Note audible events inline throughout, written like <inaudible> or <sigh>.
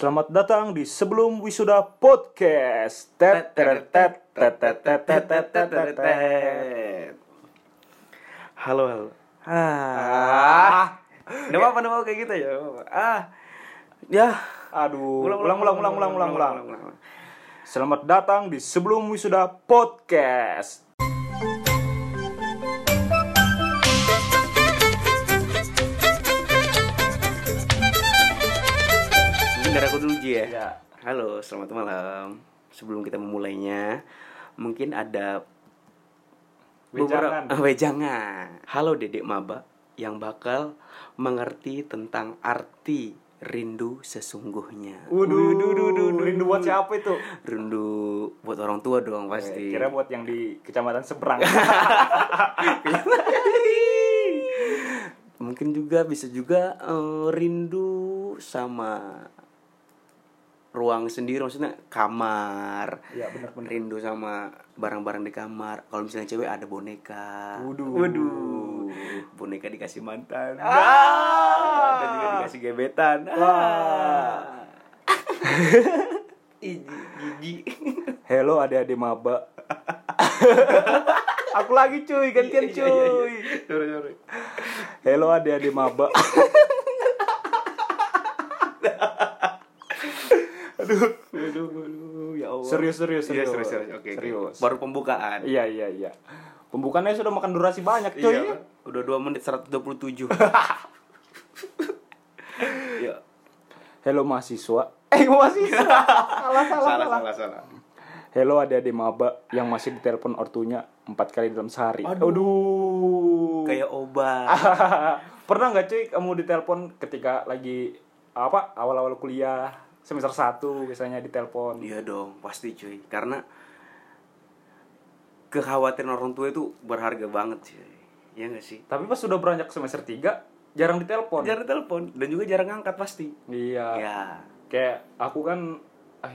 Selamat datang di Sebelum Wisuda Podcast. Tet, tet, tet, tet, tet, tet, tet, tet, tet, tet, tet. Halo, halo. Ah. Apa-apa, apa-apa kayak gitu ya. Ah, ya. Aduh, ulang, ulang, ulang, ulang, ulang, ulang, ulang. Selamat datang di Sebelum Wisuda Podcast. Mungkin dari aku dulu Ji ya. Ya. Halo, selamat malam. Sebelum kita memulainya, mungkin ada Wejangan. beberapa- <laughs> wejangan. Halo Dedek Maba yang bakal mengerti tentang arti rindu sesungguhnya. Waduh, Waduh, duh, duh, duh. rindu buat siapa itu? Rindu buat orang tua dong pasti. Kira buat yang di kecamatan seberang. <laughs> mungkin juga bisa juga eh, rindu sama ruang sendiri maksudnya kamar Iya, benar, benar. rindu sama barang-barang di kamar kalau misalnya cewek ada boneka Waduh. waduh boneka dikasih mantan Ah. dan juga dikasih gebetan Wah. Iji, jijik. Hello adik-adik maba. <laughs> Aku lagi cuy, gantian Iya, iya, iya. cuy. Hello adik-adik maba. Aduh, aduh, ya Allah. Serius, serius, Iya, serius. serius, serius. Oke, oke. Serius. Baru pembukaan. Iya iya iya. Pembukaannya sudah makan durasi banyak cuy. Iya, udah 2 menit 127. ya. Hello mahasiswa. <laughs> Eh mahasiswa. <laughs> salah, salah, Salah, salah. salah, salah. Hello adik-adik maba yang masih ditelepon ortunya empat kali dalam sehari. Aduh. Aduh. Kayak obat. <laughs> Pernah nggak cuy kamu ditelepon ketika lagi apa awal-awal kuliah semester 1 biasanya ditelepon. Iya dong, pasti cuy. Karena kekhawatiran orang tua itu berharga banget cuy. Iya gak sih? Tapi pas sudah beranjak semester 3 jarang ditelepon. Jarang telepon dan juga jarang ngangkat pasti. Iya. Ya, Kayak aku kan ay,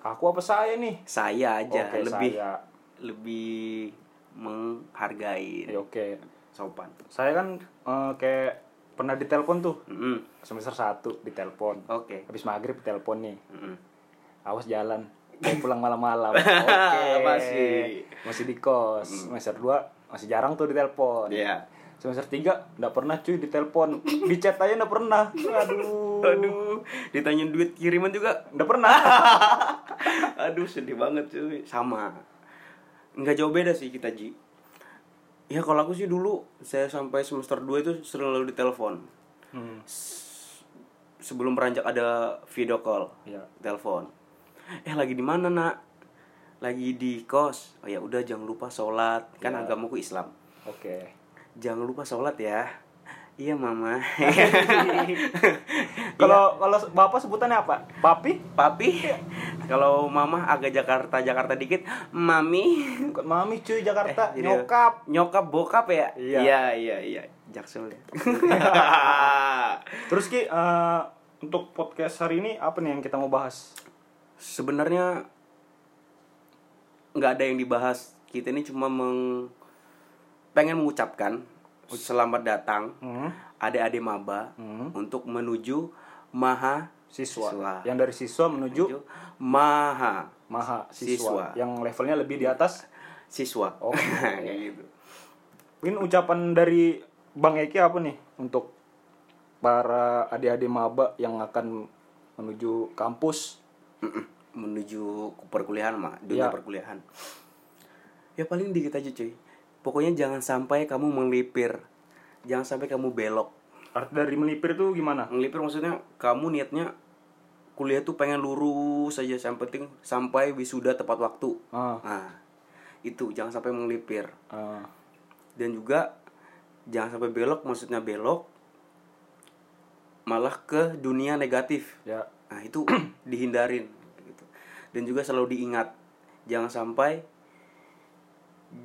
aku apa saya nih? saya aja Oke, lebih saya. lebih menghargai Ya, oke. sopan. Saya kan eh, kayak pernah ditelepon tuh Mm-mm. semester 1 ditelepon. Oke. Habis maghrib ditelepon nih. Mm-mm. Awas jalan. Mau pulang malam-malam. <laughs> Oke. Masih. Masih di kos. Semester 2 masih jarang tuh ditelepon. Iya. Semester 3 enggak pernah cuy ditelepon. Di chat aja enggak pernah. Aduh. Aduh, ditanya duit kiriman juga. Enggak pernah. <laughs> Aduh, sedih banget cuy. Sama. Nggak jauh beda sih kita, Ji. Ya kalau aku sih dulu saya sampai semester 2 itu selalu ditelepon. Hmm. Sebelum beranjak ada video call, Iya. telepon. Eh lagi di mana, Nak? Lagi di kos. Oh ya udah jangan lupa sholat. Kan Ya. agamaku Islam. Oke. Jangan lupa sholat ya. Iya, Mama. <laughs> <laughs> Kalau kalau Bapak sebutannya apa? Papi? Papi, kalau mama agak Jakarta Jakarta dikit, mami, mami cuy Jakarta, Eh, jadi- nyokap. nyokap bokap ya? Iya. iya, iya, iya. Jaksel ya. <laughs> Terus Ki, eh, untuk podcast hari ini apa nih yang kita mau bahas? Sebenarnya nggak ada yang dibahas. Kita ini cuma meng pengen mengucapkan selamat datang Hmm. adik-adik maba Hmm. untuk menuju maha Siswa. Siswa. Yang dari siswa menuju menuju maha maha Siswa. siswa. Yang levelnya lebih di atas. siswa. Oke. <laughs> Kayak gitu. Mungkin ucapan dari Bang Eki apa nih untuk para adik-adik maba yang akan menuju kampus? Menuju perkuliahan mah dunia Ya. perkuliahan ya paling dikit aja cuy pokoknya jangan sampai kamu melipir jangan sampai kamu belok Arti dari melipir tuh gimana? melipir maksudnya kamu niatnya kuliah tuh pengen lurus saja yang penting sampai wisuda tepat waktu Ah, nah itu jangan sampai melipir ah, dan juga jangan sampai belok maksudnya belok malah ke dunia negatif ya. Nah, itu <clears throat> dihindarin gitu. Dan juga selalu diingat jangan sampai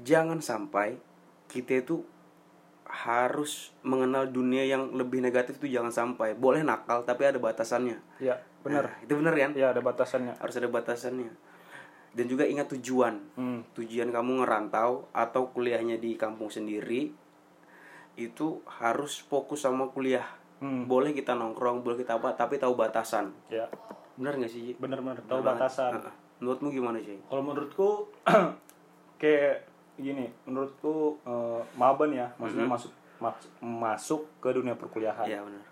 jangan sampai kita itu harus mengenal dunia yang lebih negatif itu jangan sampai. Boleh nakal tapi ada batasannya. Ya, benar. Nah, itu benar kan? Ya, ada batasannya. Harus ada batasannya. Dan juga ingat tujuan. Hmm. Tujuan kamu ngerantau atau kuliahnya di kampung sendiri itu harus fokus sama kuliah. Hmm. Boleh kita nongkrong, boleh kita apa, tapi tahu batasan. Ya. benar nggak sih tahu Benar banget. batasan menurutmu gimana sih kalau menurutku <clears throat> kayak gini menurutku eh, maba nih ya maksudnya masuk mas- masuk ke dunia perkuliahan. Iya benar.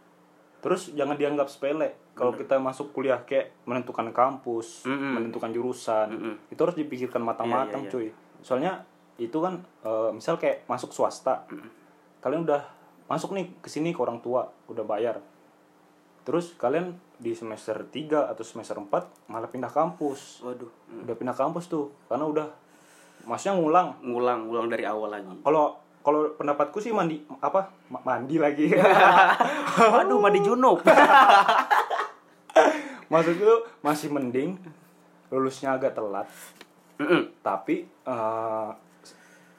Terus jangan dianggap sepele kalau kita masuk kuliah kayak menentukan kampus Mm-mm. menentukan jurusan. Mm-mm. itu harus dipikirkan matang-matang Iya, iya, cuy. soalnya itu kan eh, misal kayak masuk swasta kalian udah masuk nih ke sini ke orang tua udah bayar. Terus kalian di semester 3 atau semester 4 malah pindah kampus. Waduh. Udah pindah kampus tuh karena udah maksudnya ngulang? Ngulang ngulang dari awal lagi kalau kalau pendapatku sih mandi apa? Ma- mandi lagi. <laughs> Aduh mandi junub. <laughs> Maksudku masih mending lulusnya agak telat. Mm-mm. tapi eh,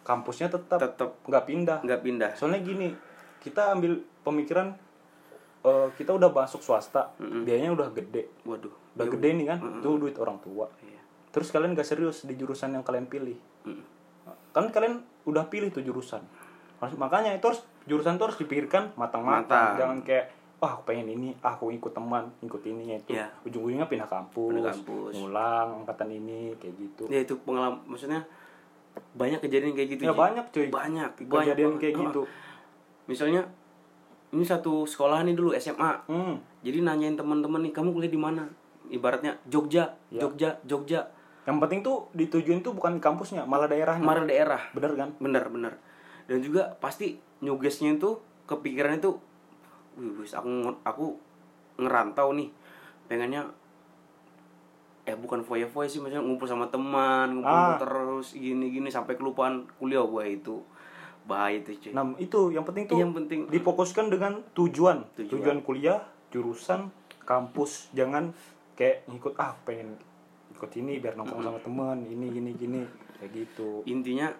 kampusnya tetap tetap nggak pindah. Nggak pindah. Soalnya gini kita ambil pemikiran eh, kita udah masuk swasta biayanya udah gede. Waduh. Udah gede nih kan itu duit orang tua. Iya. Terus kalian gak serius di jurusan yang kalian pilih Mm. kan kalian udah pilih tuh jurusan makanya itu harus jurusan tuh harus dipikirkan matang-matang Matang. jangan kayak wah aku pengen ini ah aku ikut teman ikut ini itu Iya. ujung-ujungnya pindah kampus, Pindah kampus. ngulang angkatan ini kayak gitu ya itu pengalaman maksudnya banyak kejadian kayak gitu ya banyak cuy banyak banyak kejadian banget. kayak gitu misalnya ini satu sekolah nih dulu SMA hmm. jadi nanyain teman-teman nih kamu kuliah di mana ibaratnya Jogja Ya. Jogja Jogja yang penting tuh ditujuin tuh bukan kampusnya malah daerahnya. Mara daerah. Bener kan? Bener bener. Dan juga pasti nyugesnya itu kepikiran itu wih wis, aku aku ngerantau nih. Pengennya eh bukan foya-foya sih maksudnya ngumpul sama teman ngumpul Ah. terus gini gini sampai kelupaan kuliah gue itu. Bahaya tuh cuy. Nah itu yang penting tuh yang penting difokuskan dengan tujuan. Tujuan. tujuan kuliah jurusan kampus. Jangan kayak ngikut ah pengen ikut ini biar nongkrong sama teman ini gini gini kayak gitu. Intinya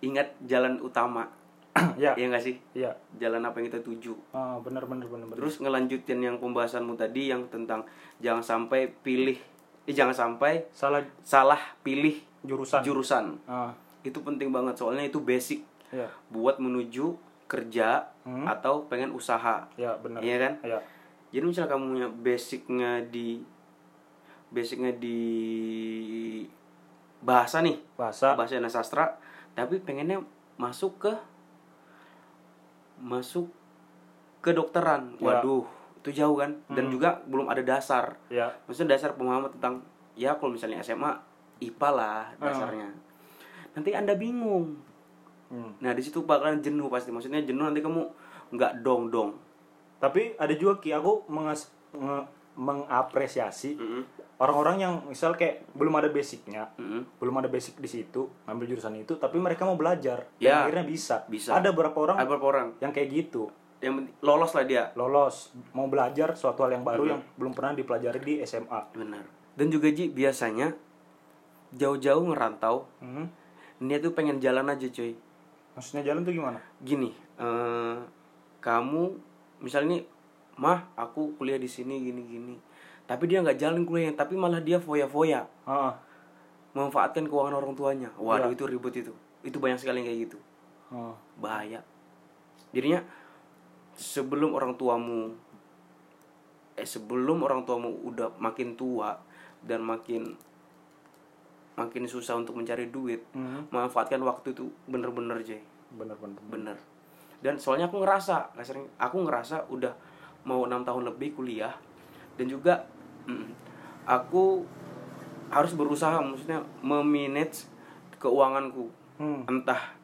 ingat jalan utama. <clears throat> Ya. Ya nggak sih? Ya. Jalan apa yang kita tuju. Ah, bener bener bener bener. Terus ngelanjutin yang pembahasanmu tadi yang tentang jangan sampai pilih eh jangan sampai salah salah pilih jurusan. jurusan. Ah. Itu penting banget soalnya itu basic. Ya. Buat menuju kerja Hmm. atau pengen usaha. Ya bener. Iya kan? ya. Jadi misalnya kamu punya basicnya di basicnya di bahasa nih. Bahasa. Bahasa dan sastra. Tapi pengennya masuk ke masuk ke dokteran. Ya. waduh itu jauh kan? Dan juga belum ada dasar. Ya. Maksudnya dasar pemahaman tentang ya kalau misalnya SMA IPA lah dasarnya. Nanti anda bingung. Hmm. nah di situ bakalan jenuh pasti. Maksudnya jenuh nanti kamu nggak dong dong tapi ada juga ki aku mengas mengapresiasi orang-orang yang misal kayak belum ada basicnya Mm-mm. belum ada basic di situ ngambil jurusan itu tapi mereka mau belajar Ya, dan akhirnya bisa. bisa. ada beberapa orang ada berapa orang. yang kayak gitu. Yang lolos lah dia. Lolos mau belajar suatu hal yang baru yang belum pernah dipelajari di SMA benar. Dan juga Ji biasanya jauh-jauh ngerantau Hmm. dia tuh pengen jalan aja cuy. Maksudnya jalan tuh gimana? Gini eh, kamu misalnya nih mah aku kuliah di sini gini gini tapi dia nggak jalan kuliahnya tapi malah dia foya-foya. Memanfaatkan keuangan orang tuanya. Waduh Ya. itu ribut itu. Itu banyak sekali yang kayak gitu. Ah. bahaya. Jadinya sebelum orang tuamu eh sebelum orang tuamu udah makin tua dan makin makin susah untuk mencari duit Hmm. manfaatkan waktu itu bener-bener Jay. Bener-bener bener. Dan soalnya aku ngerasa nggak sering aku ngerasa udah mau enam tahun lebih kuliah dan juga mm, aku harus berusaha maksudnya memanage keuanganku. Hmm. entah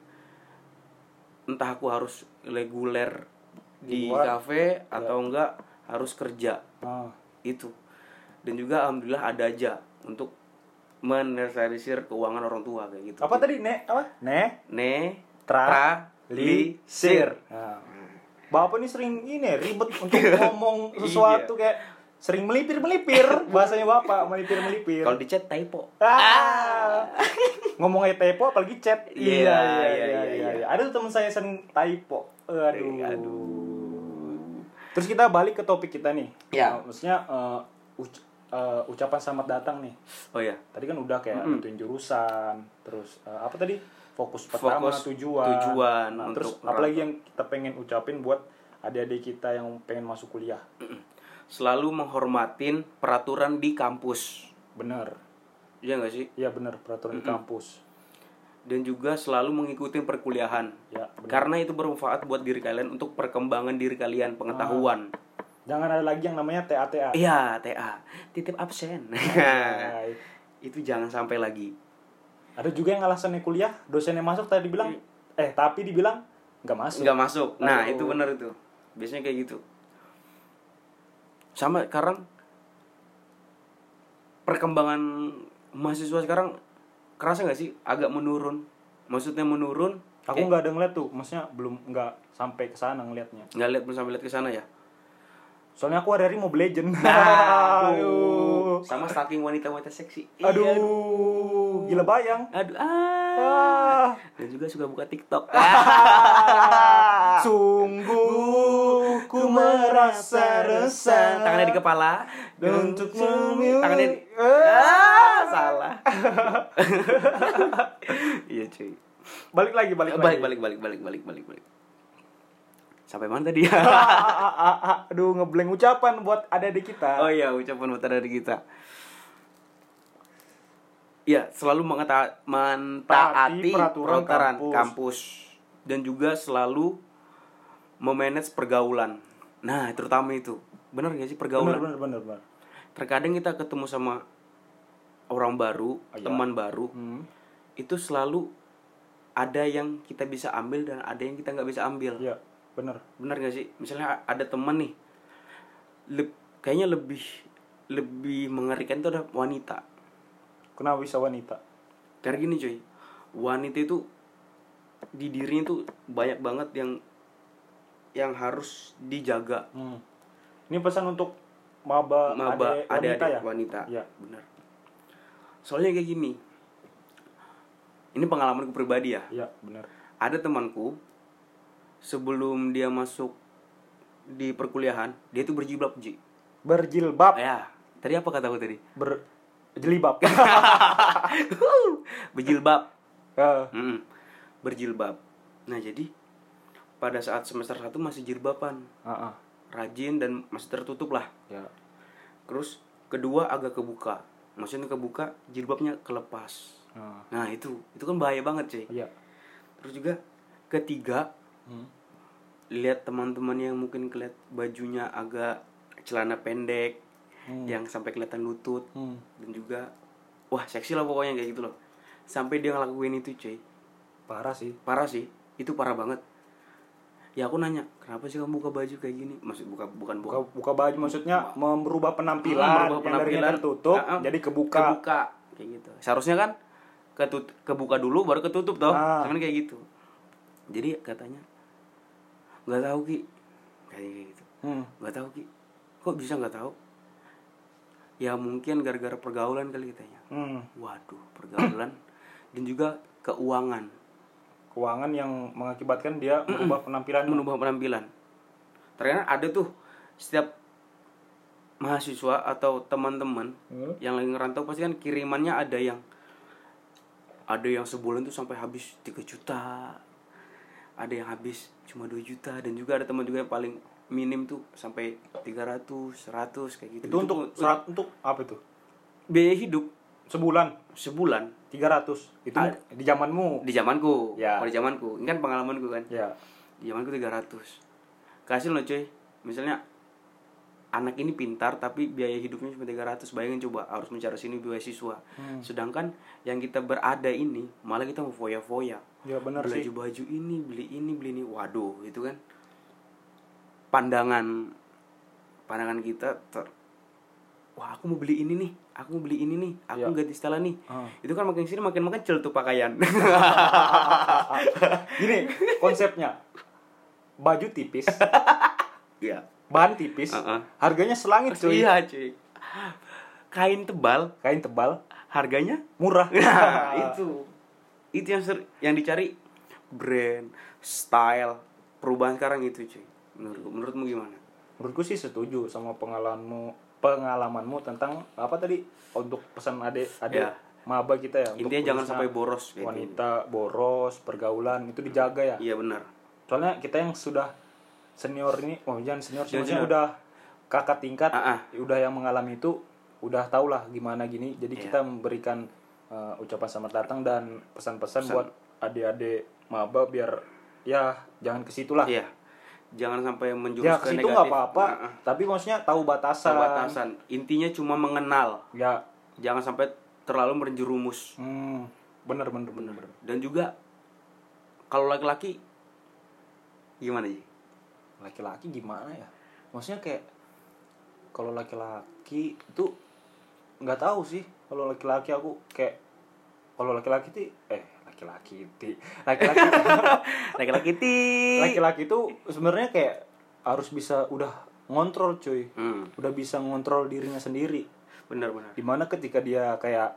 entah aku harus reguler Di kafe atau enggak harus kerja. Ah. itu. Dan juga alhamdulillah ada aja untuk menetralisir keuangan orang tua kayak gitu. Apa tadi? Ne apa? Ne? Ne Tra- li lisir nah. bapak ini sering ini ya, ribet untuk <laughs> ngomong sesuatu kayak sering melipir melipir bahasanya bapak melipir melipir kalau di chat typo Ah. Ngomong aja typo apalagi chat. Iya, iya, iya, iya. Ada tuh teman saya sering typo. Aduh. Aduh. Terus kita balik ke topik kita nih. Ya. Uh, maksudnya uh, uc- uh, ucapan selamat datang nih. oh ya Tadi kan udah kayak Mm-mm. nentuin jurusan, terus uh, apa tadi? Fokus pertama Fokus tujuan. tujuan Nah, untuk terus apalagi yang kita pengen ucapin buat adik-adik kita yang pengen masuk kuliah. Selalu menghormatin peraturan di kampus. Bener Iya nggak sih? Iya bener peraturan di kampus. Dan juga selalu mengikuti perkuliahan. Ya karena itu bermanfaat buat diri kalian untuk perkembangan diri kalian pengetahuan. Jangan ada lagi yang namanya TA TA iya TA titip absen. Nah, <laughs> itu jangan sampai lagi. Ada juga yang alasannya kuliah dosennya masuk tadi bilang eh tapi dibilang nggak masuk. Nggak masuk. Nah Aduh. itu benar itu. Biasanya kayak gitu sama sekarang perkembangan mahasiswa sekarang kerasa nggak sih? Agak menurun. Maksudnya menurun aku nggak ada ngeliat tuh maksudnya belum nggak sampai ke sana ngelihatnya nggak lihat belum sampai lihat ke sana ya? Soalnya aku hari-hari mau legend. <laughs> Aduh. Sama stalking wanita-wanita seksi. Iya, aduh gila bayang. Aduh ah. ah. dan juga suka buka TikTok. <laughs> Sungguh ku merasa resah. Tangannya di kepala. Untuk memilih tangannya di... ah, salah. <laughs> Iya cuy. Balik lagi balik lagi. balik balik balik balik balik balik. Balik sampai mana tadi? Ah, ah, <laughs> ah, ah. aduh ngeblank ucapan buat adik-adik kita. Oh iya ucapan buat dari kita. Iya, selalu mentaati Taati peraturan peraturan kampus. kampus. dan juga selalu memanage pergaulan. Nah, terutama itu. Benar gak sih pergaulan? bener bener bener Terkadang kita ketemu sama orang baru, iya. teman baru, hmm. itu selalu ada yang kita bisa ambil dan ada yang kita nggak bisa ambil. iya bener Benar gak sih? Misalnya ada teman nih, leb- kayaknya lebih lebih mengerikan itu ada wanita. kenapa bisa wanita Karena gini cuy, wanita itu di dirinya tuh banyak banget yang yang harus dijaga. hmm. ini pesan untuk maba, Maba ada wanita ya wanita. Iya. Benar. Soalnya kayak gini. Ini pengalamanku pribadi ya. iya bener Ada temanku sebelum dia masuk di perkuliahan, dia tuh berjilbab, Ji. berjilbab Ya, tadi apa kataku tadi? <laughs> berjilbab berjilbab. Eh, Mm-mm. berjilbab. Nah, jadi pada saat semester 1 masih jilbaban, ah, ah. rajin dan masih tertutup lah. ya Terus kedua agak kebuka. Maksudnya kebuka, jilbabnya kelepas. Ah, Nah, itu itu kan bahaya banget, cuy. iya Terus juga ketiga, Hmm. lihat teman-teman yang mungkin kelihat bajunya agak celana pendek Hmm. yang sampai kelihatan lutut Hmm. dan juga wah seksi lah pokoknya kayak gitu loh. Sampai dia ngelakuin itu, cuy. parah sih parah sih itu parah banget ya aku nanya kenapa sih kamu buka baju kayak gini? Maksud buka bukan buka buka buka baju maksudnya merubah penampilan, merubah yang penampilan. tadinya tertutup ah. jadi kebuka. Kebuka kayak gitu. Seharusnya kan ketut kebuka dulu baru ketutup toh. Ah. cuman kayak gitu. Jadi katanya nggak tahu ki. Kayak gitu. Hmm. nggak tahu ki. Kok bisa nggak tahu? Ya mungkin gara-gara pergaulan kali katanya. Hmm. waduh pergaulan. Dan juga keuangan keuangan yang mengakibatkan dia merubah penampilan menubah penampilan. Ternyata ada tuh setiap mahasiswa atau teman-teman Hmm. yang lagi ngerantau pasti kan kirimannya ada yang ada yang sebulan tuh sampai habis 3 juta. Ada yang habis cuma 2 juta dan juga ada teman juga yang paling minim tuh sampai 300, 100 kayak gitu. itu untuk serat untuk apa itu biaya hidup sebulan sebulan 300 itu Ada. di zamanmu. Di zamanku. Ya. Kalau di zamanku, ini kan pengalamanku kan. ya. Di zamanku 300 kasih loh cuy. Misalnya anak ini pintar tapi biaya hidupnya cuma 300 bayangin coba harus mencari sini beasiswa. Hmm. sedangkan yang kita berada ini malah kita mau foya-foya ya benar beli sih. baju ini beli ini beli ini. Waduh itu kan. Pandangan pandangan kita ter wah aku mau beli ini nih. Aku mau beli ini nih. Aku Ya. ganti setelan nih. Ah. itu kan makin sini makin mengecil tuh pakaian. <laughs> Gini konsepnya. Baju tipis. <laughs> Iya. bahan tipis. Uh-uh. harganya selangit cuy. Iya cuy. Kain tebal. Kain tebal. Harganya? Murah. <laughs> Nah, itu. Itu yang ser- yang dicari. Brand style perubahan sekarang itu cuy. Menurut menurutmu gimana? Menurutku sih setuju sama pengalamanmu pengalamanmu tentang apa tadi untuk pesan adik adik Ya. maba kita ya intinya jangan sampai boros kayak gitu. wanita boros pergaulan itu dijaga ya iya benar soalnya kita yang sudah senior ini oh jangan senior maksudnya senior. udah kakak tingkat Ah, ah. udah yang mengalami itu udah tau lah gimana gini jadi Iya. kita memberikan uh, ucapan selamat datang dan pesan-pesan buat adik-adik maba biar ya jangan ke situ lah Iya. Jangan ya sampai menjurus ke ke negatif. nggak apa-apa Ah, ah. tapi maksudnya tahu batasan, Tahu batasan. Intinya cuma mengenal. ya Jangan sampai terlalu menjerumus. hmm, bener bener bener bener Dan juga kalau laki-laki gimana sih? laki-laki gimana ya maksudnya kayak kalau laki-laki itu nggak tahu sih kalau laki-laki aku kayak kalau laki-laki itu eh laki-laki itu laki-laki Laki-laki ti. laki-laki itu <laughs> sebenarnya kayak harus bisa udah ngontrol cuy Hmm, udah bisa ngontrol dirinya sendiri benar-benar. di mana ketika dia kayak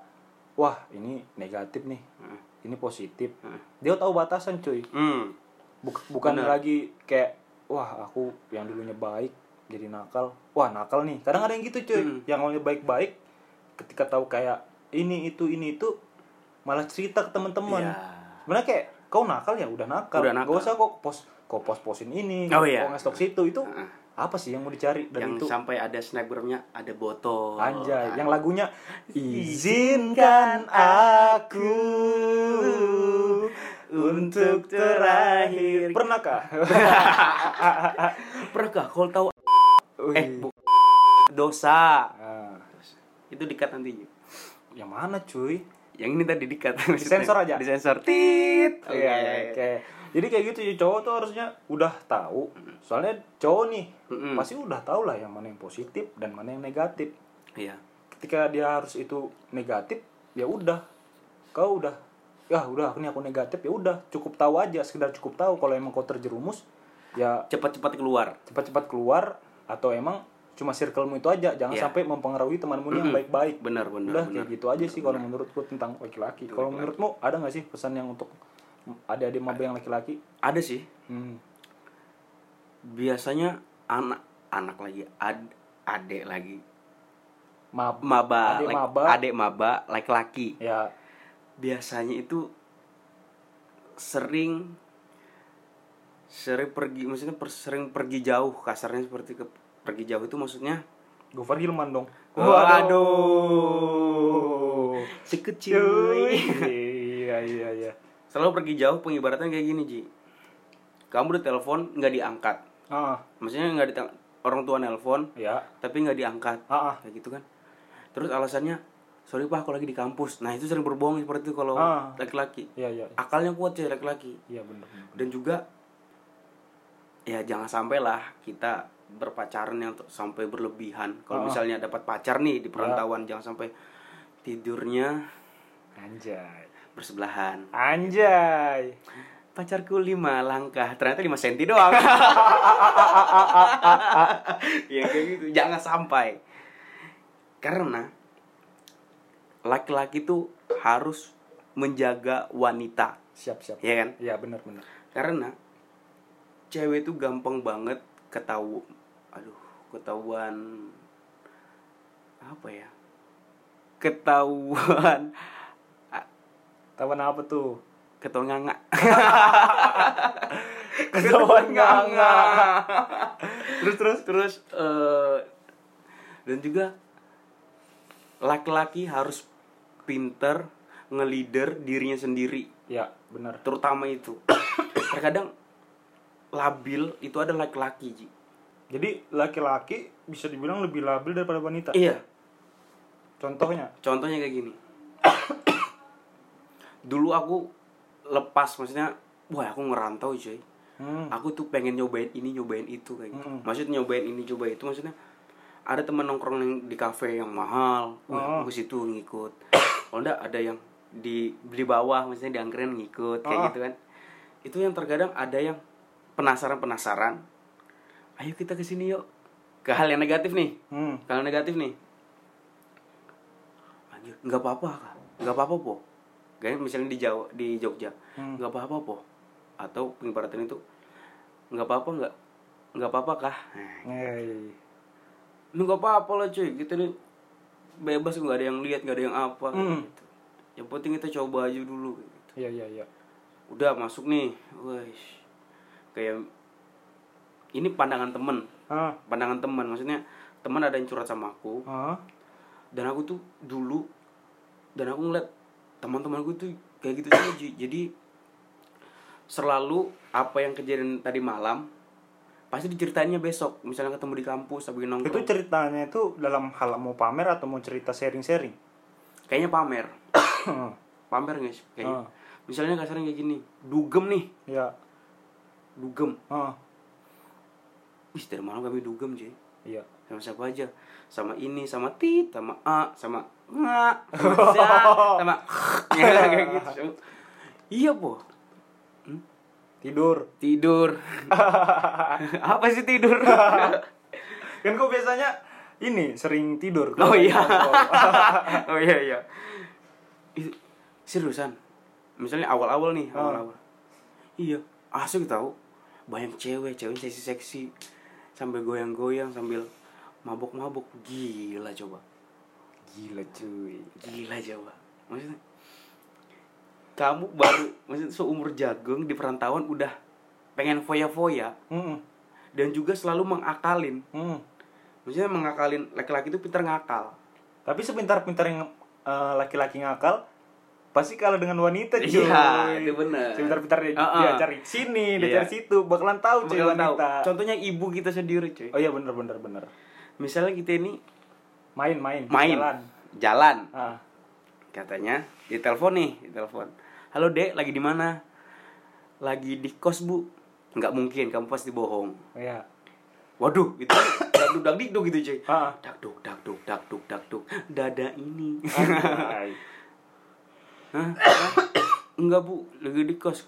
wah ini negatif nih Hmm. ini positif Hmm. dia tahu batasan cuy Hmm. Buk- bukan Benar. lagi kayak wah aku yang dulunya baik jadi nakal wah nakal nih kadang ada yang gitu cuy Hmm. yang awalnya baik-baik ketika tahu kayak ini itu ini itu malah cerita ke teman-teman Iya. sebenarnya kayak kau nakal ya? Udah nakal. Udah nakal. gak usah kok pos kok pos posin ini Oh, iya. kok ngestok situ. Itu Heeh. apa sih yang mau dicari? Dan yang itu sampai ada snapgramnya ada botol. Anjay. Yang lagunya izinkan aku untuk terakhir. Pernahkah? <laughs> Pernahkah kalau tahu? Wih. eh bu- dosa. Nah, itu dikat nanti yang mana cuy yang ini tadi dikat <laughs> Disensor aja? disensor tit Oke, oke. Jadi kayak gitu ya cowok tuh harusnya udah tahu. Soalnya cowok nih Mm-mm. pasti udah tahu lah yang mana yang positif dan mana yang negatif. iya Ketika dia harus itu negatif, ya udah. Kau udah ya udah aku nih aku negatif ya udah cukup tahu aja sekedar cukup tahu kalau emang kau terjerumus ya cepat-cepat keluar cepat-cepat keluar atau emang cuma circlemu itu aja jangan Iya. sampai mempengaruhi temanmu yang baik-baik. Benar benar udah benar. kayak gitu aja sih kalau menurutku tentang laki-laki. Kalau menurutmu ada nggak sih pesan yang untuk adik-adik maba yang laki-laki? Ada sih. Hmm. biasanya anak anak lagi ad adek lagi. Mab maba Adek maba. adek maba laki-laki. Ya. Biasanya itu sering sering pergi maksudnya per- sering pergi jauh kasarnya seperti ke pergi jauh itu maksudnya? Gofar Hilman dong. Waduh. si kecil. Iya iya iya. Selalu pergi jauh pengibaratan kayak gini Ji. Kamu udah telepon nggak diangkat. Ah. Maksudnya nggak di orang tua nelpon ya tapi nggak diangkat. Ah ah. kayak gitu kan. Terus alasannya sorry pak aku lagi di kampus. Nah itu sering berbohong seperti itu kalau Ah. laki-laki. Iya iya akalnya kuat ya laki-laki. Iya bener bener. dan juga ya jangan sampai lah kita berpacaran yang sampai berlebihan. Kalau Ah. misalnya dapat pacar nih di perantauan jangan sampai tidurnya anjay. bersebelahan. Anjay. Pacarku lima langkah ternyata lima senti doang. <laughs> Ya kayak gitu. Jangan sampai. Karena laki-laki tuh harus menjaga wanita. Siap siap. Ya kan? Iya bener bener karena cewek tuh gampang banget ketahu aduh ketahuan apa ya? Ketahuan. Tawan apa tuh? Ketahuan nganga. <laughs> Ketahuan nganga. terus terus terus. Eh, dan juga laki-laki harus pinter ngelider dirinya sendiri. Ya bener terutama itu. Terkadang labil itu ada laki-laki Ji. jadi laki-laki bisa dibilang lebih labil daripada wanita iya contohnya contohnya kayak gini <coughs> dulu aku lepas maksudnya wah aku ngerantau cuy hmm. aku tuh pengen nyobain ini nyobain itu kayak gitu Mm-mm. maksudnya nyobain ini coba itu maksudnya ada teman nongkrong yang di kafe yang mahal wah Oh. aku ke situ ngikut <coughs> kalau enggak ada yang di di bawah maksudnya di angkringan ngikut kayak Oh. gitu kan itu yang terkadang ada yang penasaran penasaran ayo kita ke sini yuk ke hal yang negatif nih Hmm. ke hal negatif nih anjir nggak apa-apa kak nggak apa-apa po kayak misalnya di Jawa di Jogja Hmm. nggak apa-apa po atau pengibaratan itu nggak apa-apa nggak nggak apa-apa kah Hey. lu nggak apa-apa lah cuy kita nih bebas nggak ada yang lihat nggak ada yang apa Hmm. gitu. yang penting kita coba aja dulu gitu. Iya iya iya. udah masuk nih wes kayak ini pandangan temen. Ah, pandangan teman maksudnya teman ada yang curhat sama aku. Hah? dan aku tuh dulu dan aku ngeliat teman-temanku tuh kayak gitu juga jadi selalu apa yang kejadian tadi malam pasti diceritainnya besok. Misalnya ketemu di kampus tapi Itu nongkrong ceritanya itu dalam hal mau pamer atau mau cerita sharing-sharing? kayaknya pamer. <coughs> Pamer guys kayaknya. Ah. misalnya kasarnya kayak gini dugem nih. Ya. Dugem. Ah, Wih dari malam kami dugem cuy iya. sama siapa aja? Sama ini sama tit sama a sama nga sama <laughs> za sama ya kayak gitu. Iya po. Tidur. tidur. <laughs> Apa sih tidur? <laughs> Kan kok biasanya ini sering tidur. oh iya. Oh iya iya. Seriusan? Misalnya awal-awal nih awal-awal. Iya asik tahu banyak cewek cewek seksi-seksi sambil goyang-goyang sambil mabok-mabok gila coba Gila cuy. Gila coba. Maksudnya kamu baru maksudnya seumur jagung di perantauan udah pengen foya-foya Mm dan juga selalu mengakalin. -mm. Maksudnya mengakalin laki-laki itu pintar ngakal. Tapi sepintar-pintar yang eh, laki-laki ngakal pasti kalah dengan wanita cuy. Iya, itu bener. Sepintar-pintar dia, Uh-uh. dia cari sini, dia Iya. cari situ, bakalan tahu cuy Bakalan tahu. wanita. Contohnya ibu kita sendiri, cuy. Oh iya bener bener bener. Misalnya kita ini Main main. main Jalan. jalan. Ah. Katanya di telepon nih, di telepon. Halo, Dek, lagi di mana? Lagi di kos, Bu. Nggak mungkin, kamu pasti bohong. Iya. Waduh, gitu dakduk dakduk gitu cuy. Dakduk dakduk dakduk dakduk dada ini. Hah? Enggak bu, lagi di kos.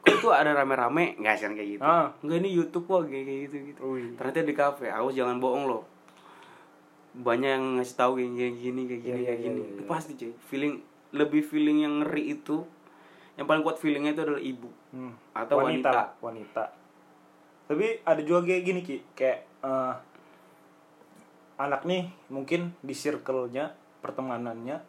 Kok itu ada rame-rame? Nggak sih kayak gitu. Ah. Enggak ini YouTube kok kayak gitu gitu. Wih. Ternyata di kafe. Awas jangan bohong loh. Banyak yang ngasih tahu kayak kayak gini kayak gini iya, kayak gini. iya, iya. Itu Pasti cuy. Feeling lebih feeling yang ngeri itu yang paling kuat feelingnya itu adalah ibu Hmm. atau wanita. lah, wanita. Tapi ada juga kayak gini ki, kayak eh, anak nih mungkin di circle-nya pertemanannya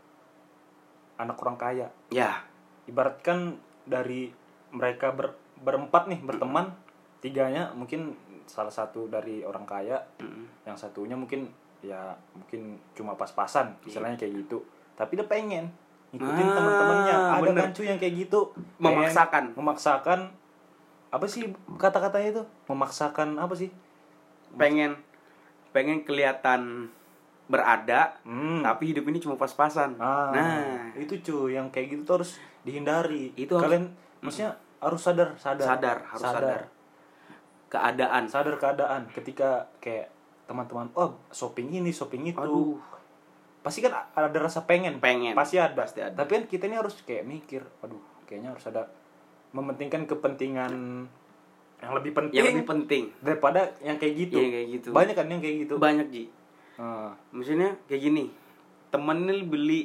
anak orang kaya. Ya, Ibaratkan dari mereka ber, berempat nih berteman, tiganya mungkin salah satu dari orang kaya, Mm-mm. yang satunya mungkin ya mungkin cuma pas-pasan, istilahnya kayak gitu. Tapi dia pengen ngikutin Ah, teman-temannya. Ada bener. kan cuy yang kayak gitu. Memaksakan. Pengen- memaksakan apa sih kata-katanya itu? Memaksakan apa sih? pengen pengen kelihatan berada Hmm. tapi hidup ini cuma pas-pasan. Ah, Nah, itu cuy yang kayak gitu tuh harus dihindari. Itu harus- kalian maksudnya harus sadar, sadar. sadar, harus sadar. Keadaan. Sadar keadaan ketika kayak teman-teman, oh shopping ini, shopping itu. Aduh. Pasti kan ada rasa pengen. Pengen. Pasti ada. Pasti ada. Tapi kan kita ini harus kayak mikir, aduh, kayaknya harus ada mementingkan kepentingan yang lebih penting Yang lebih penting. daripada yang kayak gitu. Iya, kayak gitu. Banyak kan yang kayak gitu. Banyak, Ji. Ah. Maksudnya kayak gini. Temen ini beli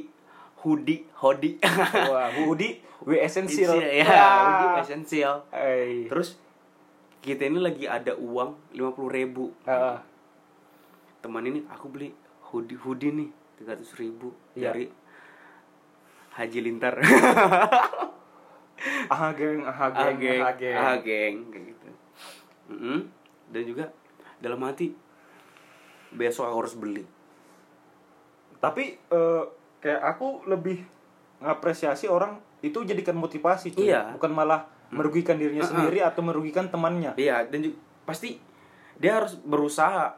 hoodie, hoodie. <laughs> Wah, hoodie, <laughs> we essential. ya, Ah. hoodie essential. Eh. Terus kita ini lagi ada uang 50.000 ribu Ah. teman ini aku beli hoodie hoodie nih 300.000 ribu Iya. dari Haji Lintar <laughs> ah geng, ah ah geng, geng ah geng. ah geng kayak gitu Mm-mm. dan juga dalam hati besok aku harus beli Tapi eh, kayak aku lebih ngapresiasi orang itu jadikan motivasi cuy. Iya. Bukan malah merugikan dirinya Uh-uh. sendiri atau merugikan temannya. iya dan juga pasti dia harus berusaha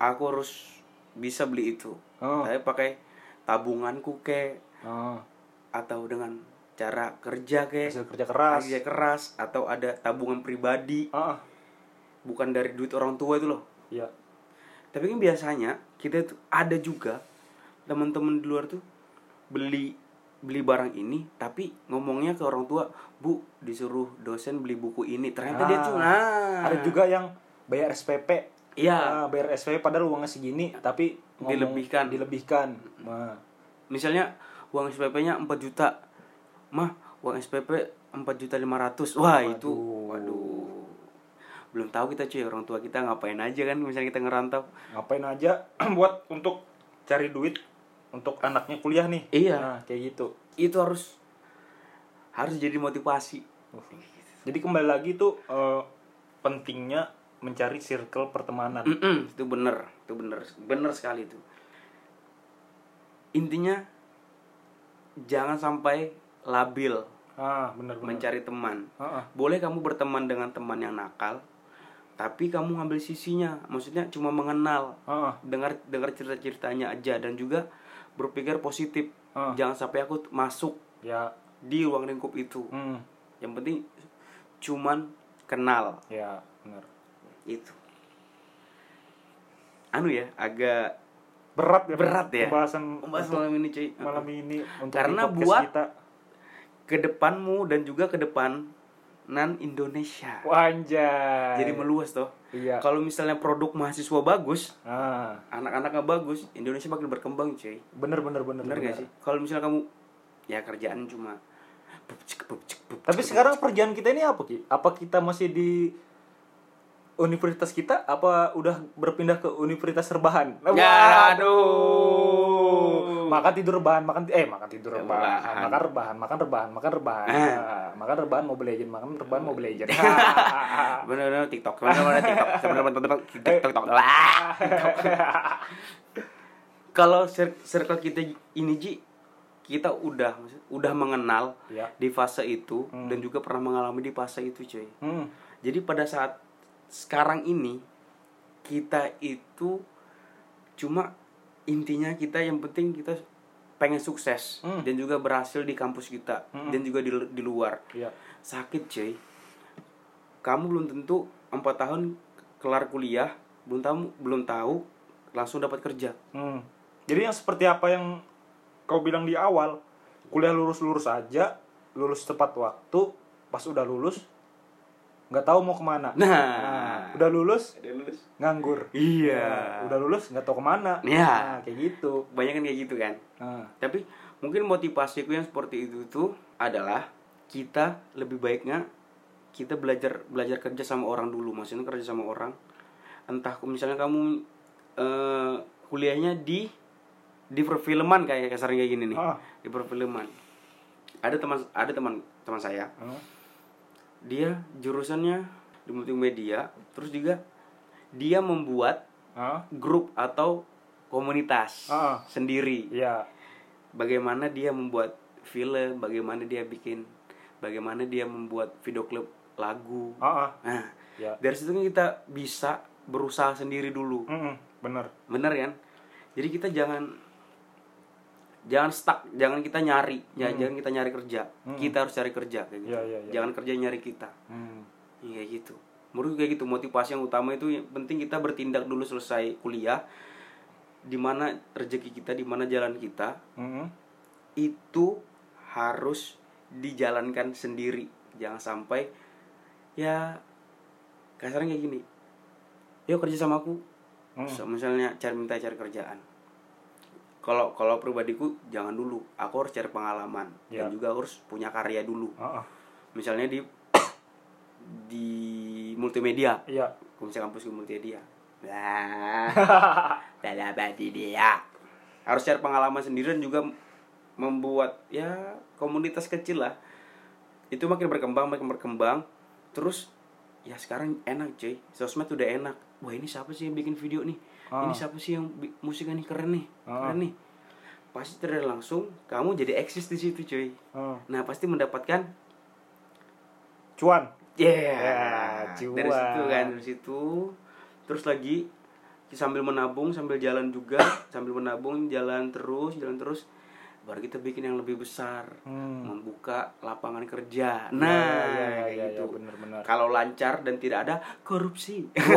aku harus bisa beli itu Oh. saya pakai tabunganku ke Ah, atau dengan cara kerja ke hasil kerja keras. kerja keras atau ada tabungan pribadi ah. bukan dari duit orang tua itu loh iya. Tapi kan biasanya kita tuh ada juga teman-teman di luar tuh beli beli barang ini tapi ngomongnya ke orang tua bu disuruh dosen beli buku ini. Ternyata dia Ah, tuh nah Ada juga yang bayar SPP. iya. Ah, bayar SPP padahal uangnya segini tapi ngomong Dilebihkan. Dilebihkan. Nah, misalnya uang SPP-nya 4 juta. Mah uang SPP 4 juta 500 wah itu waduh belum tahu kita cuy orang tua kita ngapain aja kan misalnya kita ngerantau ngapain aja <clears throat> buat untuk cari duit untuk anaknya kuliah nih. Iya. Nah, kayak gitu. itu harus harus jadi motivasi Jadi kembali lagi tuh eh, pentingnya mencari circle pertemanan Mm-mm, itu bener itu bener bener sekali itu intinya jangan sampai labil ah bener bener mencari teman Ah, ah. boleh kamu berteman dengan teman yang nakal tapi kamu ngambil sisinya maksudnya cuma mengenal ah. dengar dengar cerita ceritanya aja dan juga berpikir positif. Ah. jangan sampai aku masuk ya. di ruang lingkup itu. Hmm, yang penting cuman kenal. Ya bener itu. Anu ya agak berat ya Berat ya. pembahasan membahas untuk malam ini cuy. malam ini untuk Karena buat- kita. ke depanmu dan juga ke depan nan Indonesia Wanjay. jadi meluas toh Iya. kalau misalnya produk mahasiswa bagus Ah, anak-anak nggak bagus Indonesia makin berkembang cuy bener bener bener. bener gak sih kalau misalnya kamu ya kerjaan cuma Tapi sekarang kerjaan kita ini apa Ki? Apa kita masih di universitas kita? Apa udah berpindah ke universitas rebahan? Ya, aduh. Makan tidur rebahan, makan eh makan tidur rebahan, Rebahan. makan rebahan, makan rebahan, makan rebahan. Ah. Ah, makan rebahan mau legend, makan rebahan mau legend. <laughs> bener-bener TikTok bener-bener TikTok <laughs> bener-bener TikTok TikTok lah <laughs> kalau cir- circle kita ini Ji kita udah udah mengenal Ya. di fase itu Hmm. dan juga pernah mengalami di fase itu cuy Hmm. jadi pada saat sekarang ini kita itu cuma intinya kita yang penting kita pengen sukses Hmm. dan juga berhasil di kampus kita Hmm. dan juga di, di luar Iya. sakit cuy kamu belum tentu empat tahun kelar kuliah belum tahu belum tahu langsung dapat kerja Hmm. Jadi yang seperti apa yang kau bilang di awal, kuliah lurus-lurus aja, lulus tepat waktu, pas udah lulus nggak tahu mau ke mana. nah, Nah, udah lulus Udah lulus nganggur. iya udah lulus nggak tahu ke mana. Iya. Nah, kayak gitu. banyak kan kayak gitu kan Nah, tapi mungkin motivasiku yang seperti itu tuh adalah kita lebih baiknya kita belajar belajar kerja sama orang dulu maksudnya kerja sama orang entah misalnya kamu eh, kuliahnya di di perfilman kayak kasarnya kayak gini nih Ah. di perfilman ada teman ada teman teman saya hmm. dia jurusannya di multimedia terus juga dia membuat Ah, grup atau komunitas Ah. sendiri Iya. bagaimana dia membuat film, bagaimana dia bikin, bagaimana dia membuat video klip lagu. Ah, ah. Nah, Ya. dari situ kan kita bisa berusaha sendiri dulu, Mm-mm, bener. bener kan? Jadi kita jangan jangan stuck, jangan kita nyari, ya, jangan kita nyari kerja, kita harus cari kerja kayak gitu. Iya, iya, iya. Jangan kerja nyari kita, Hmm. Iya gitu. Menurutku kayak gitu motivasi yang utama itu yang penting kita bertindak dulu selesai kuliah, di mana rezeki kita, di mana jalan kita, Mm-mm. itu harus dijalankan sendiri jangan sampai ya kasarnya kayak gini yuk kerja sama aku Hmm. So, misalnya cari minta cari kerjaan kalau kalau pribadiku jangan dulu aku harus cari pengalaman Ya. dan juga harus punya karya dulu ah. misalnya di di multimedia. Iya. misalnya kampus multimedia. <laughs> Nah badi dia. Harus cari pengalaman sendiri dan juga membuat ya komunitas kecil lah. Itu makin berkembang makin berkembang. Terus ya sekarang enak cuy. Sosmed udah enak. Wah ini siapa sih yang bikin video nih? Ah. ini siapa sih yang musiknya nih keren nih? Ah. keren nih. Pasti tidak langsung kamu jadi eksis di situ cuy. Hmm. nah pasti mendapatkan Cuan. Yeah, Ya, dari situ kan dari situ terus lagi sambil menabung sambil jalan juga sambil menabung jalan terus jalan terus baru kita bikin yang lebih besar Hmm. membuka lapangan kerja Ya, nah ya, ya, kayak ya, gitu ya, bener-bener. kalau lancar dan tidak ada korupsi <laughs>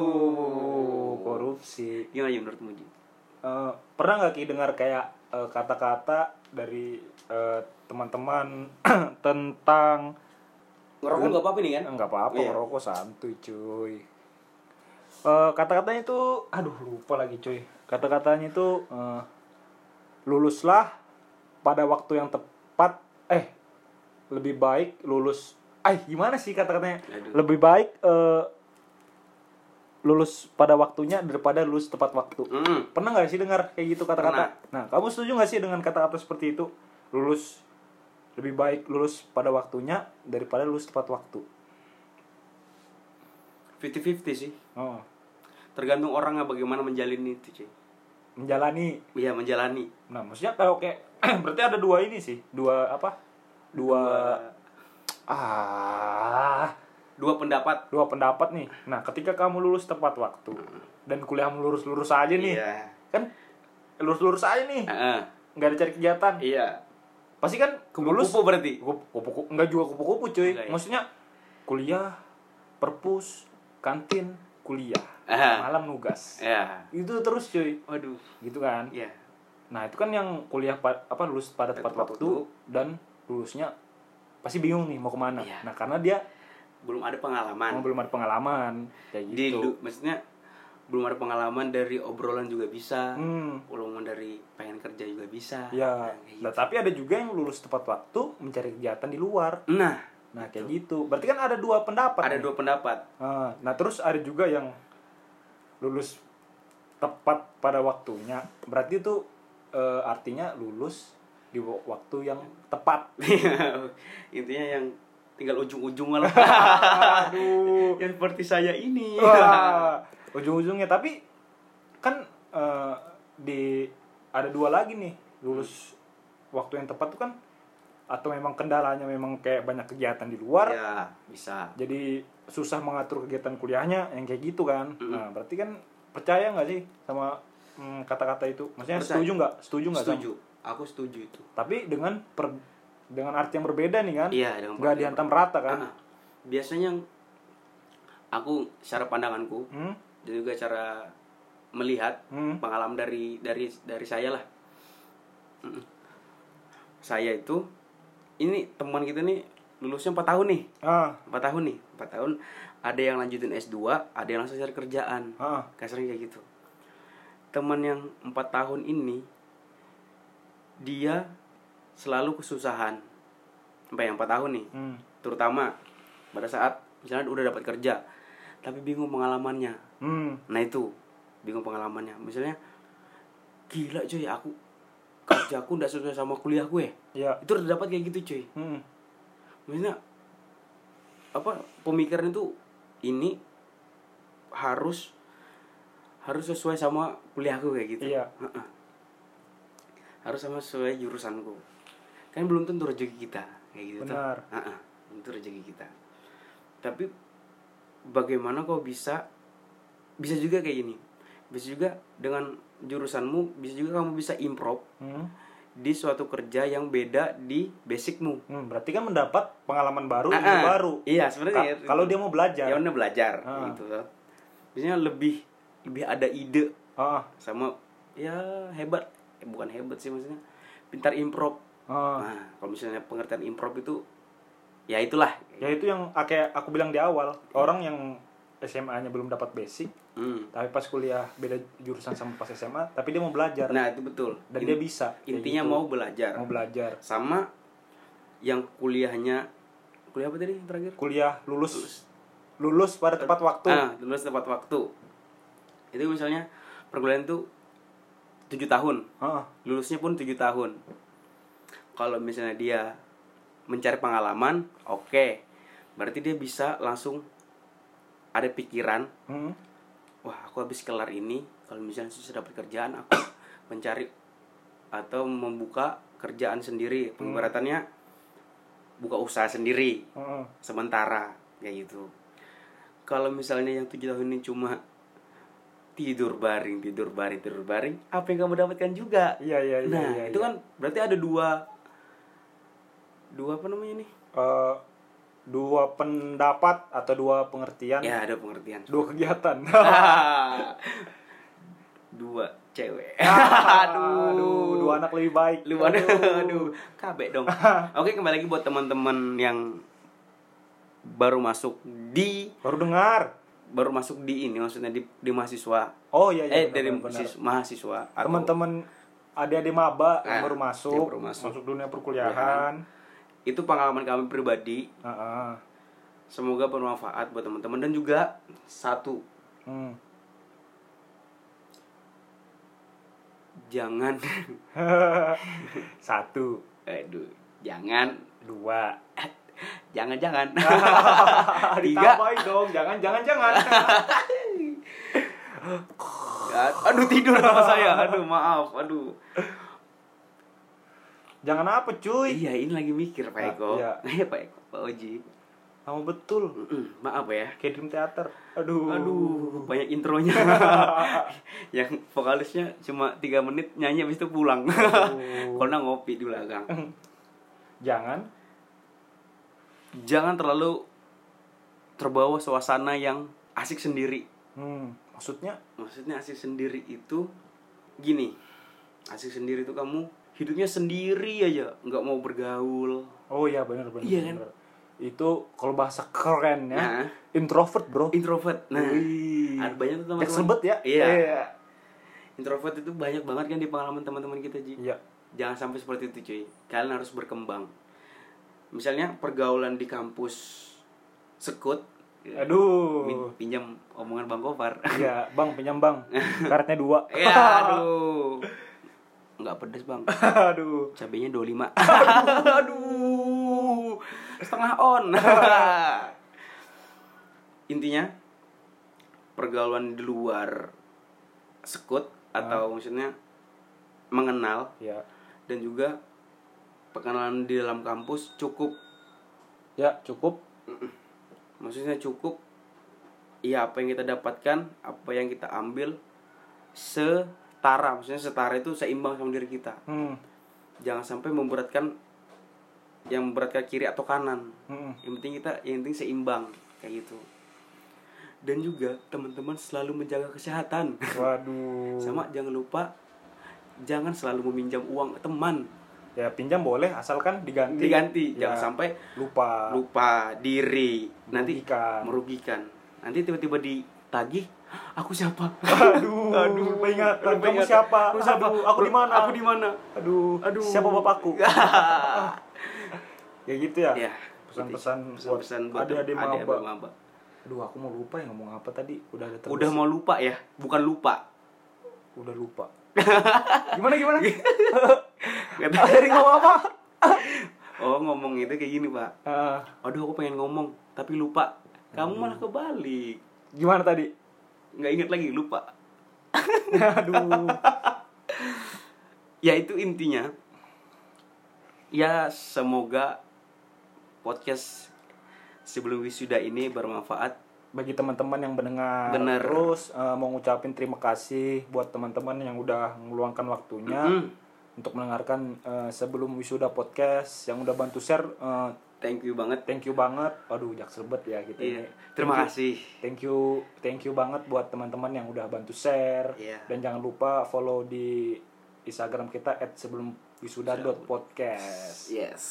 Waduh, korupsi. gimana ya menurutmu Ji? Eh, pernah nggak ki dengar kayak eh, kata-kata dari eh, teman-teman <clears throat> tentang ngerokok nggak apa-apa nih kan? Nggak apa-apa Iya. ngerokok santuy cuy. Eh, kata-katanya itu aduh lupa lagi cuy. Kata-katanya itu eh, luluslah pada waktu yang tepat. Eh lebih baik lulus. Eh gimana sih kata-katanya? Aduh. lebih baik eh, lulus pada waktunya daripada lulus tepat waktu. Hmm. pernah nggak sih dengar kayak gitu kata-kata? Nah kamu setuju nggak sih dengan kata-kata seperti itu? Lulus lebih baik lulus pada waktunya daripada lulus tepat waktu. 50-50 sih. Oh, tergantung orangnya bagaimana menjalin itu cuy menjalani. Iya menjalani. Nah maksudnya kalau kayak <clears throat> berarti ada dua ini sih. Dua apa? Dua ah. Dua pendapat. Dua pendapat nih. Nah ketika kamu lulus tepat waktu dan kuliahmu lurus lurus aja nih iya. kan lurus lurus aja nih. Heeh. nggak ada cari kegiatan. Iya pasti kan lulus kupu berarti? Kupu kupu enggak juga kupu kupu cuy. Enggak ya? maksudnya kuliah perpus kantin kuliah. Aha. malam nugas. Ya itu terus cuy. Waduh. Gitu kan? Iya. Nah itu kan yang kuliah pa- apa lulus pada tepat waktu waktu. dan lulusnya pasti bingung nih mau ke mana. Iya. nah karena dia belum ada pengalaman. Belum ada pengalaman. Kayak di gitu. du- maksudnya belum ada pengalaman dari obrolan juga bisa hmm. dari pengen kerja juga bisa. Ya Nah, nah, tapi ada juga yang lulus tepat waktu mencari kegiatan di luar. Gitu. nah nah kayak gitu. Berarti kan ada dua pendapat ada nih. dua pendapat. Ah, nah terus ada juga yang lulus tepat pada waktunya. Berarti itu eh, artinya lulus di wa- waktu yang tepat. <laughs> Intinya yang tinggal ujung-ujung lah. <laughs> Aduh. Yang seperti saya ini. Wah, <laughs> ujung-ujungnya tapi kan eh, di ada dua lagi nih lulus waktu yang tepat tuh kan atau memang kendalanya memang kayak banyak kegiatan di luar ya bisa. jadi susah mengatur kegiatan kuliahnya yang kayak gitu kan. Mm-mm. nah berarti kan percaya nggak sih sama mm, kata-kata itu? Maksudnya Percaya. setuju nggak? Setuju nggak sama- setuju. Aku setuju itu. Tapi dengan per dengan arti yang berbeda nih kan? Iya nggak dihantam rata kan? Ah, biasanya aku secara pandanganku hmm? Dan juga cara melihat Hmm? pengalaman dari dari dari saya lah. Saya itu ini teman kita nih lulusnya 4 tahun nih. Ah. 4 tahun nih 4 tahun. Ada yang lanjutin S2 ada yang langsung cari kerjaan. Ah. Kasarnya kayak gitu. Teman yang 4 tahun ini dia selalu kesusahan. Sampai yang 4 tahun nih. Hmm. terutama pada saat misalnya udah dapat kerja tapi bingung pengalamannya Hmm. nah itu bingung pengalamannya misalnya gila cuy aku kerja aku nggak sesuai sama kuliah gue ya itu udah dapat kayak gitu cuy hmm. maksudnya apa pemikiran itu ini harus harus sesuai sama kuliahku kayak gitu Iya. Harus sama sesuai jurusanku kan belum tentu rezeki kita kayak gitu. Benar. Itu rezeki kita tapi bagaimana kau bisa bisa juga kayak gini bisa juga dengan jurusanmu bisa juga kamu bisa improve Hmm. di suatu kerja yang beda di basicmu Hmm, berarti kan mendapat pengalaman baru Ah, ilmu ah. baru Iya, Ka- sebenarnya ya, kalau dia mau belajar ya udah belajar Ah. gitu loh. Biasanya lebih lebih ada ide ah sama ya hebat, eh, bukan hebat sih maksudnya. Pintar improv. ah. Nah, kalau misalnya pengertian improv itu ya itulah. ya itu yang kayak aku bilang di awal orang yang SMA-nya belum dapat basic Hmm. tapi pas kuliah beda jurusan sama pas SMA tapi dia mau belajar Nah, itu betul. dan In- dia bisa intinya gitu. mau belajar. mau belajar Sama yang kuliahnya kuliah apa tadi terakhir? kuliah lulus lulus pada tepat waktu Ah, lulus tepat waktu. Itu misalnya perkuliahan tuh 7 tahun. Ah, lulusnya pun tujuh tahun kalau misalnya dia mencari pengalaman oke berarti dia bisa langsung ada pikiran hmm. Wah aku habis kelar ini kalau misalnya susah dapat kerjaan aku <coughs> mencari atau membuka kerjaan sendiri. Pengibaratannya buka usaha sendiri Heeh. sementara kayak gitu. Kalau misalnya yang tujuh tahun ini cuma tidur baring tidur baring tidur baring apa yang kamu dapatkan juga? Iya iya iya nah iya, itu iya. kan berarti ada dua dua apa namanya nih? Eh, dua pendapat atau dua pengertian? Ya ada pengertian. Dua kegiatan. <laughs> Dua cewek. Aduh aduh. dua anak lebih baik. Lu aduh. Aduh kabek dong. <laughs> Oke kembali lagi buat teman-teman yang baru masuk di baru dengar. Baru masuk di ini maksudnya di, di mahasiswa. Oh iya iya eh benar, dari benar, benar. sis- mahasiswa teman-teman adik-adik maba yang Ah, baru masuk, baru masuk. dunia perkuliahan itu pengalaman kami pribadi Heeh. semoga bermanfaat buat teman-teman dan juga satu Hmm. jangan <laughs> satu aduh jangan dua <laughs> Jangan-jangan. <laughs> Tiga. Ditambahin dong, jangan jangan jangan. Aduh tidur sama saya. Aduh maaf. Aduh. Jangan apa cuy? Iya ini lagi mikir Pak Ah, Eko. iya. <laughs> Iya Pak Eko. Pak Oji. Lama betul. Mm-mm, Maaf ya. Kayak Dream Theater. Aduh. Aduh, banyak intronya. <laughs> yang vokalisnya cuma tiga menit nyanyi habis itu pulang. <laughs> Karena ngopi di belakang. <clears throat> Jangan. Jangan terlalu terbawa suasana yang asik sendiri. Hmm, maksudnya Maksudnya asik sendiri itu gini. Asik sendiri itu kamu hidupnya sendiri aja, nggak mau bergaul. Oh iya benar benar. Iya kan? Itu kalau bahasa keren ya. Nah. Introvert, Bro. Introvert. Nah, Wih. ada banyak tuh teman-teman. Extrovert ya? Iya. Introvert itu banyak banget kan di pengalaman teman-teman kita, Ji. Iya. Jangan sampai seperti itu cuy Kalian harus berkembang Misalnya pergaulan di kampus Sekut Aduh. Min- Pinjam omongan Bang Gofar Iya, Bang, pinjam Bang. <laughs> Karetnya dua. Ya aduh <laughs> Nggak pedes bang. Aduh. Cabenya 25 <laughs> Aduh. Setengah on. <laughs> Intinya Pergaulan di luar Sekut Atau maksudnya Mengenal Ya. dan juga pengenalan di dalam kampus cukup. Ya, cukup. <clears throat> maksudnya cukup. Ya apa yang kita dapatkan apa yang kita ambil setara maksudnya setara itu seimbang sama diri kita Hmm. jangan sampai memberatkan yang memberatkan kiri atau kanan Hmm. yang penting kita yang penting seimbang kayak gitu dan juga teman-teman selalu menjaga kesehatan Waduh. sama jangan lupa jangan selalu meminjam uang teman Ya, pinjam boleh asalkan diganti. diganti Ya, jangan sampai lupa. lupa diri nanti Merugikan. merugikan nanti tiba-tiba ditagih aku siapa Aduh, <laughs> aduh, peringatan. Kamu siapa? Aku siapa? Aduh, aku di mana? aku di mana Aduh, Aduh. siapa bapakku? <laughs> <laughs> ya gitu ya. ya Pesan-pesan buat pesan-pesan buat adik-adik adik-adik maba. Aduh, aku mau lupa ya ngomong apa tadi. Udah ada terus. udah mau lupa ya bukan lupa udah lupa. gimana gimana? Kata- Dari ngomong apa? oh ngomong itu kayak gini pak Eh, aduh aku pengen ngomong tapi lupa kamu malah kebalik gimana tadi? Nggak inget lagi lupa Aduh. <laughs> ya itu intinya ya semoga podcast sebelum wisuda ini bermanfaat Bagi teman-teman yang mendengar Bener. terus eh, mau ngucapin terima kasih buat teman-teman yang udah meluangkan waktunya Mm. untuk mendengarkan eh, sebelum wisuda podcast yang udah bantu share eh, thank you banget thank you banget. Aduh, jaksel banget ya kita Iya. ini. terima Thank you. kasih Thank you, thank you banget buat teman-teman yang udah bantu share Iya. dan jangan lupa follow di Instagram kita sebelum wisuda.podcast. yes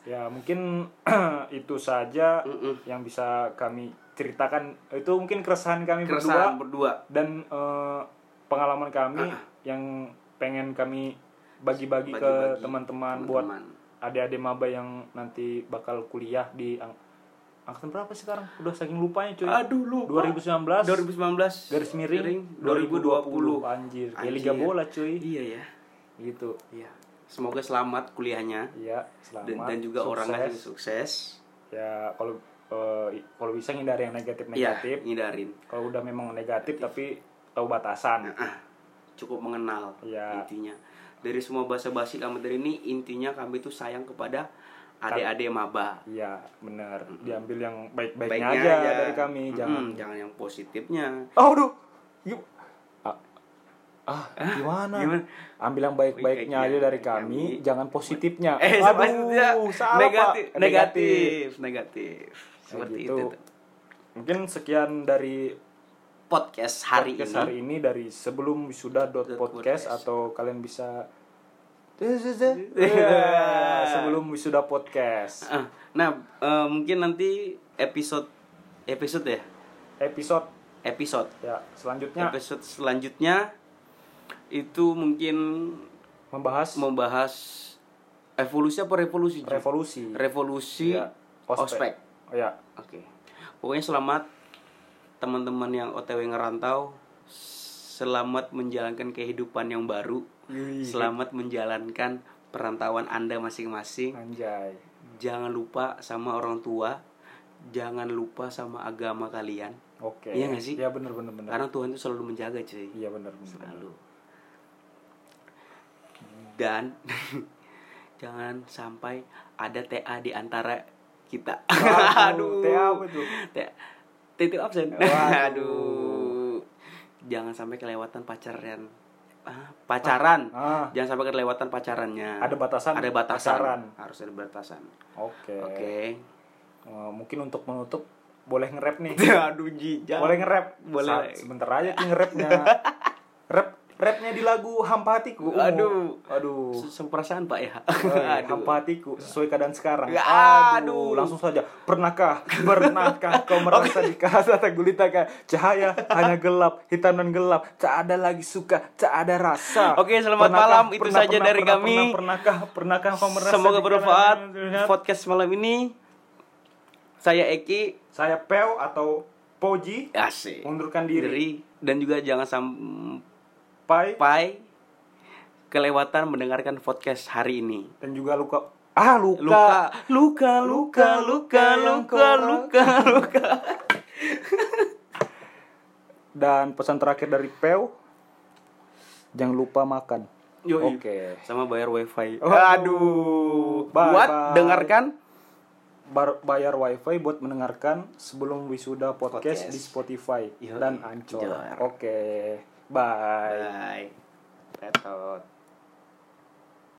Ya mungkin <clears throat> itu saja Mm-mm. yang bisa kami ceritakan. Itu mungkin keresahan kami keresahan berdua berdua dan eh, pengalaman kami Ah. yang pengen kami bagi-bagi ke teman-teman buat. Adik-adik maba yang nanti bakal kuliah di ang- angkatan berapa sih sekarang? Udah saking lupanya cuy. aduh lupa. 2019 2019 garis miring 2020 anjir kayak Anjir. liga bola cuy. Iya ya gitu. Iya. Semoga selamat kuliahnya. Iya selamat. Dan, dan juga sukses. orangnya juga sukses. Ya kalau eh, kalau bisa hindari yang negatif iya negatif ngindarin. Kalau udah memang negatif tapi tahu batasan. Ah, cukup mengenal Iya. intinya dari semua bahasa basi kami dari ini intinya kami tuh sayang kepada adik-adik maba. Iya benar. Diambil yang baik-baiknya baiknya aja, aja. dari kami Mm-mm, jangan. jangan yang positifnya. Oh aduh Gim- ah, ah gimana? gimana? ambil yang baik-baiknya aja dari kami, kami. jangan positifnya. Eh Aduh, salah, negatif, Pak. negatif negatif. Seperti gitu. itu mungkin sekian dari podcast hari podcast ini. hari ini dari sebelum wisuda dot podcast. atau kalian bisa <laughs> sebelum wisuda podcast. Ah, nah eh, mungkin nanti episode episode ya? Episode. Episode. Ya selanjutnya. Episode selanjutnya itu mungkin membahas? membahas evolusi apa revolusi revolusi. Revolusi Ya, ospek, ospek. Oh, ya. Oke. Pokoknya selamat teman-teman yang otw ngerantau selamat menjalankan kehidupan yang baru Yui. selamat menjalankan perantauan anda masing-masing anjay jangan lupa sama orang tua jangan lupa sama agama kalian Oke. Iya nggak sih? Iya benar benar benar. karena Tuhan itu selalu menjaga cuy Iya benar benar. selalu dan <laughs> jangan sampai ada TA di antara kita <laughs> Aduh, TA apa tuh? TA titik absen <laughs> Waduh. aduh jangan sampai kelewatan pacaran ah, pacaran Ah, jangan sampai kelewatan pacarannya ada batasan. ada batasan pacaran. harus ada batasan Oke. oke Eh, mungkin untuk menutup boleh nge-rap nih. <laughs> aduh jijak boleh nge-rap. Boleh. Sebentar aja nge-rapnya. <laughs> Rap rapnya di lagu Hampa Hatiku. Ungu. Aduh. Aduh. semperasaan pak ya <laughs> aduh Hampa hatiku sesuai keadaan sekarang. Aduh. langsung saja. Pernahkah, pernahkah <laughs> kau merasa di kata gulitakan cahaya hanya gelap, hitam dan gelap, tak ada lagi suka, tak ada rasa. Oke, selamat malam. Itu saja dari kami. Pernah, pernahkah, pernahkah kau merasa semoga bermanfaat podcast malam ini saya Eki Saya Peo atau Poji asik mundurkan diri. diri dan juga jangan sampai Pai kelewatan mendengarkan podcast hari ini dan juga luka. Ah, luka. luka luka luka luka luka luka <laughs> Dan pesan terakhir dari Peo, jangan lupa makan. Oke. sama bayar wifi Waduh. aduh Bye, buat bye. dengarkan Bar- bayar wifi buat mendengarkan sebelum wisuda podcast, Podcast. di Spotify Yoi, dan. Anchor. Oke, bye. bye Tetot.